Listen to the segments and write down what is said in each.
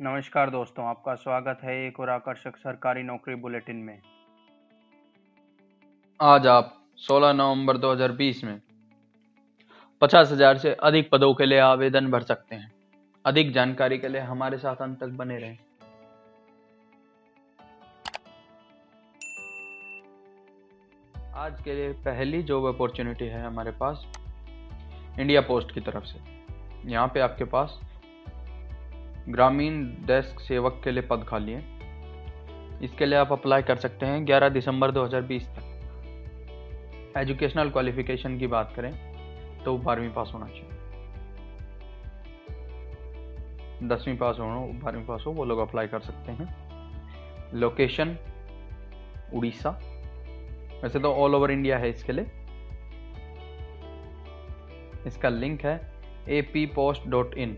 नमस्कार दोस्तों, आपका स्वागत है एक और आकर्षक सरकारी नौकरी बुलेटिन में। आज आप 16 नवंबर 2020 में पचास हज़ार से अधिक पदों के लिए आवेदन भर सकते हैं। अधिक जानकारी के लिए हमारे साथ अंत तक बने रहें। आज के लिए पहली जॉब अपॉर्चुनिटी है हमारे पास इंडिया पोस्ट की तरफ़ से। यहाँ पे आपके पास ग्रामीण डेस्क सेवक के लिए पद खाली है। इसके लिए आप अप्लाई कर सकते हैं 11 दिसंबर 2020 तक। एजुकेशनल क्वालिफिकेशन की बात करें तो बारहवीं पास होना चाहिए। दसवीं पास हो बारहवीं पास हो, वो लोग अप्लाई कर सकते हैं। लोकेशन उड़ीसा। वैसे तो ऑल ओवर इंडिया है इसके लिए। इसका लिंक है A P post dot in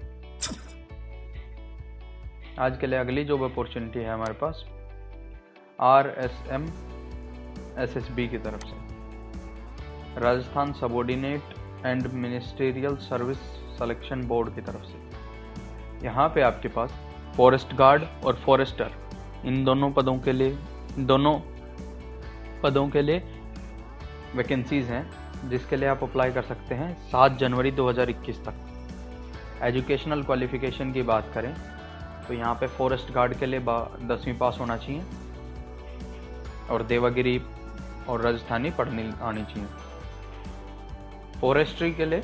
आज के लिए अगली जॉब अपॉर्चुनिटी है हमारे पास R S M S S B की तरफ़ से। Rajasthan subordinate and ministerial service selection board की तरफ़ से। यहाँ पे आपके पास फॉरेस्ट गार्ड और फॉरेस्टर इन दोनों पदों के लिए दोनों पदों के लिए वैकेंसीज हैं, जिसके लिए आप अप्लाई कर सकते हैं सात जनवरी 2021 तक। एजुकेशनल क्वालिफिकेशन की बात करें तो यहाँ पे फॉरेस्ट गार्ड के लिए दसवीं पास होना चाहिए। और देवागिरी और राजस्थानी पढ़नी, आनी चाहिए। फॉरेस्ट्री के लिए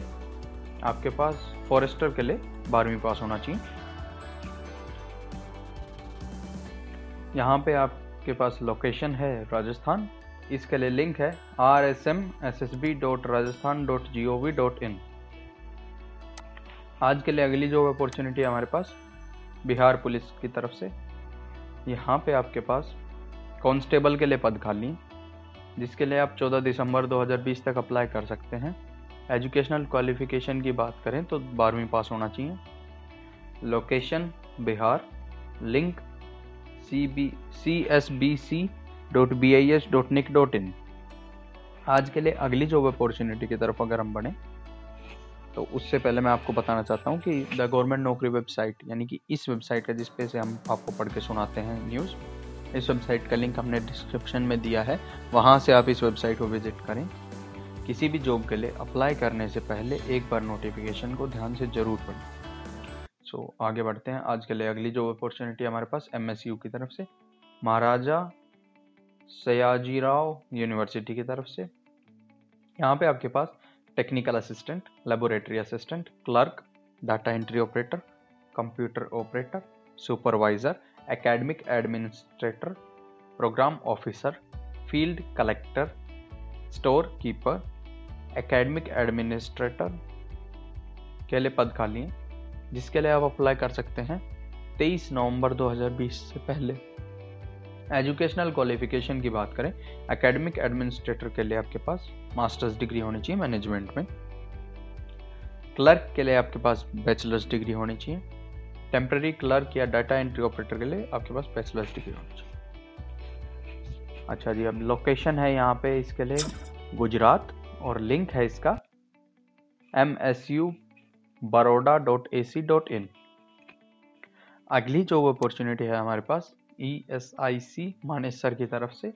आपके पास फॉरेस्टर के लिए बारहवीं पास होना चाहिए। यहाँ पे आपके पास लोकेशन है राजस्थान। इसके लिए लिंक है R S M S S B dot Rajasthan dot G O V dot in आज के लिए अगली जो अपॉर्चुनिटी हमारे पास। बिहार पुलिस की तरफ़ से। यहाँ पे आपके पास कांस्टेबल के लिए पद खाली जिसके लिए आप 14 दिसंबर 2020 तक अप्लाई कर सकते हैं। एजुकेशनल क्वालिफिकेशन की बात करें तो बारहवीं पास होना चाहिए। Location Bihar, link C B C S B C dot B I S dot nic dot in आज के लिए अगली जॉब अपॉर्चुनिटी की तरफ़ अगर हम बढ़ें तो उससे पहले मैं आपको बताना चाहता हूँ कि द गवर्नमेंट नौकरी वेबसाइट यानी कि इस वेबसाइट का जिस पे से हम आपको पढ़ के सुनाते हैं न्यूज़। इस वेबसाइट का लिंक हमने डिस्क्रिप्शन में दिया है। वहाँ से आप इस वेबसाइट को विज़िट करें। किसी भी जॉब के लिए अप्लाई करने से पहले एक बार नोटिफिकेशन को ध्यान से ज़रूर पढ़ें। सो so, आगे बढ़ते हैं। आज के लिए अगली जॉब अपॉर्चुनिटी हमारे पास एमएसयू की तरफ़ से। महाराजा सयाजीराव यूनिवर्सिटी की तरफ़ से। यहाँ पे आपके पास technical assistant laboratory assistant clerk data entry operator computer operator supervisor academic administrator programme officer field collector store keeper academic administrator के लिए पद खाली हैं, जिसके लिए आप अप्लाई कर सकते हैं। 23 नवंबर 2020 से पहले। एजुकेशनल क्वालिफिकेशन की बात करें एकेडमिक एडमिनिस्ट्रेटर के लिए आपके पास मास्टर्स डिग्री होनी चाहिए मैनेजमेंट में। क्लर्क के लिए आपके पास बैचलर्स डिग्री होनी चाहिए। टेम्प्रेरी क्लर्क या डाटा एंट्री ऑपरेटर के लिए आपके पास बैचलर्स डिग्री होनी चाहिए। अच्छा जी, अब लोकेशन है यहाँ पे इसके लिए गुजरात और लिंक है इसका M S U Baroda dot A C dot in अगली जो अपॉर्चुनिटी है हमारे पास ई एस आई सी मानेसर की तरफ़ से।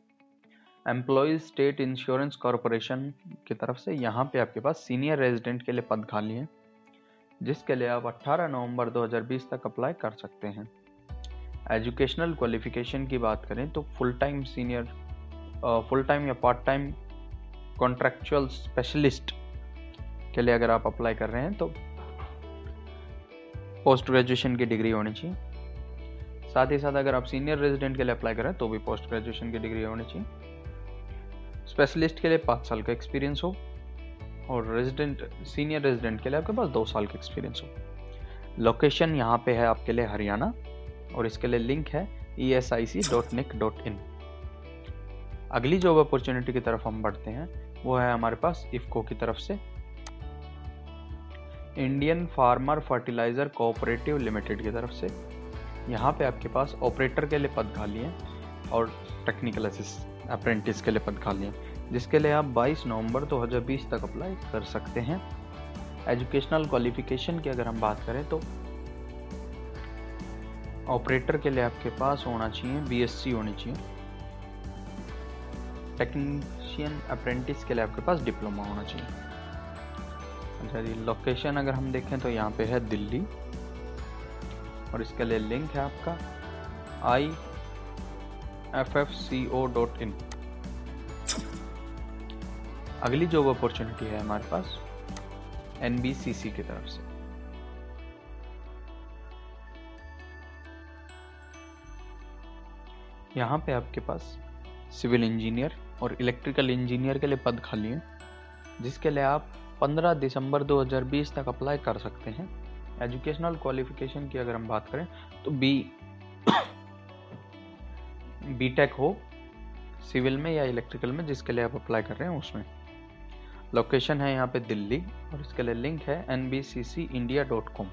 एम्प्लॉयज़ स्टेट इंश्योरेंस कॉरपोरेशन की तरफ़ से। यहाँ पे आपके पास सीनियर रेजिडेंट के लिए पद खाली हैं, जिसके लिए आप 18 नवंबर 2020 तक अप्लाई कर सकते हैं। एजुकेशनल क्वालिफिकेशन की बात करें तो full time senior full time या पार्ट टाइम कॉन्ट्रेक्चुअल स्पेशलिस्ट के लिए अगर आप अप्लाई कर रहे हैं तो पोस्ट ग्रेजुएशन की डिग्री होनी चाहिए। साथ ही साथ अगर आप सीनियर रेजिडेंट के लिए अप्लाई करें तो भी पोस्ट ग्रेजुएशन की डिग्री होनी चाहिए। स्पेशलिस्ट के लिए पाँच साल का एक्सपीरियंस हो और रेजिडेंट सीनियर रेजिडेंट के लिए आपके पास दो साल का एक्सपीरियंस हो। लोकेशन यहाँ पे है आपके लिए हरियाणा और इसके लिए लिंक है E S I C dot nic dot in अगली जॉब अपॉर्चुनिटी की तरफ़ हम बढ़ते हैं, वो है हमारे पास इफ्को की तरफ़ से। Indian farmer fertiliser cooperative limited की तरफ़ से। यहाँ पे आपके पास ऑपरेटर के लिए पद खाली हैं और टेक्निकल अप्रेंटिस के लिए पद खाली हैं, जिसके लिए आप 22 नवंबर 2020 तक अप्लाई कर सकते हैं। एजुकेशनल क्वालिफिकेशन की अगर हम बात करें तो ऑपरेटर के लिए आपके पास होना चाहिए बीएससी होनी चाहिए। टेक्नीशियन अप्रेंटिस के लिए आपके पास डिप्लोमा होना चाहिए। अच्छा जी लोकेशन अगर हम देखें तो यहाँ पे है दिल्ली। और इसके लिए लिंक है आपका I F F C O dot in अगली जॉब अपॉर्चुनिटी है हमारे पास एन बी सी सी की तरफ़ से। यहाँ पे आपके पास सिविल इंजीनियर और इलेक्ट्रिकल इंजीनियर के लिए पद खाली हैं, जिसके लिए आप 15 दिसंबर 2020 तक अप्लाई कर सकते हैं। एजुकेशनल क्वालिफिकेशन की अगर हम बात करें तो बी बी टेक हो, सिविल में या इलेक्ट्रिकल में, जिसके लिए आप अप्लाई कर रहे हैं उसमें। लोकेशन है यहाँ पे दिल्ली, और इसके लिए लिंक है N B C C India dot com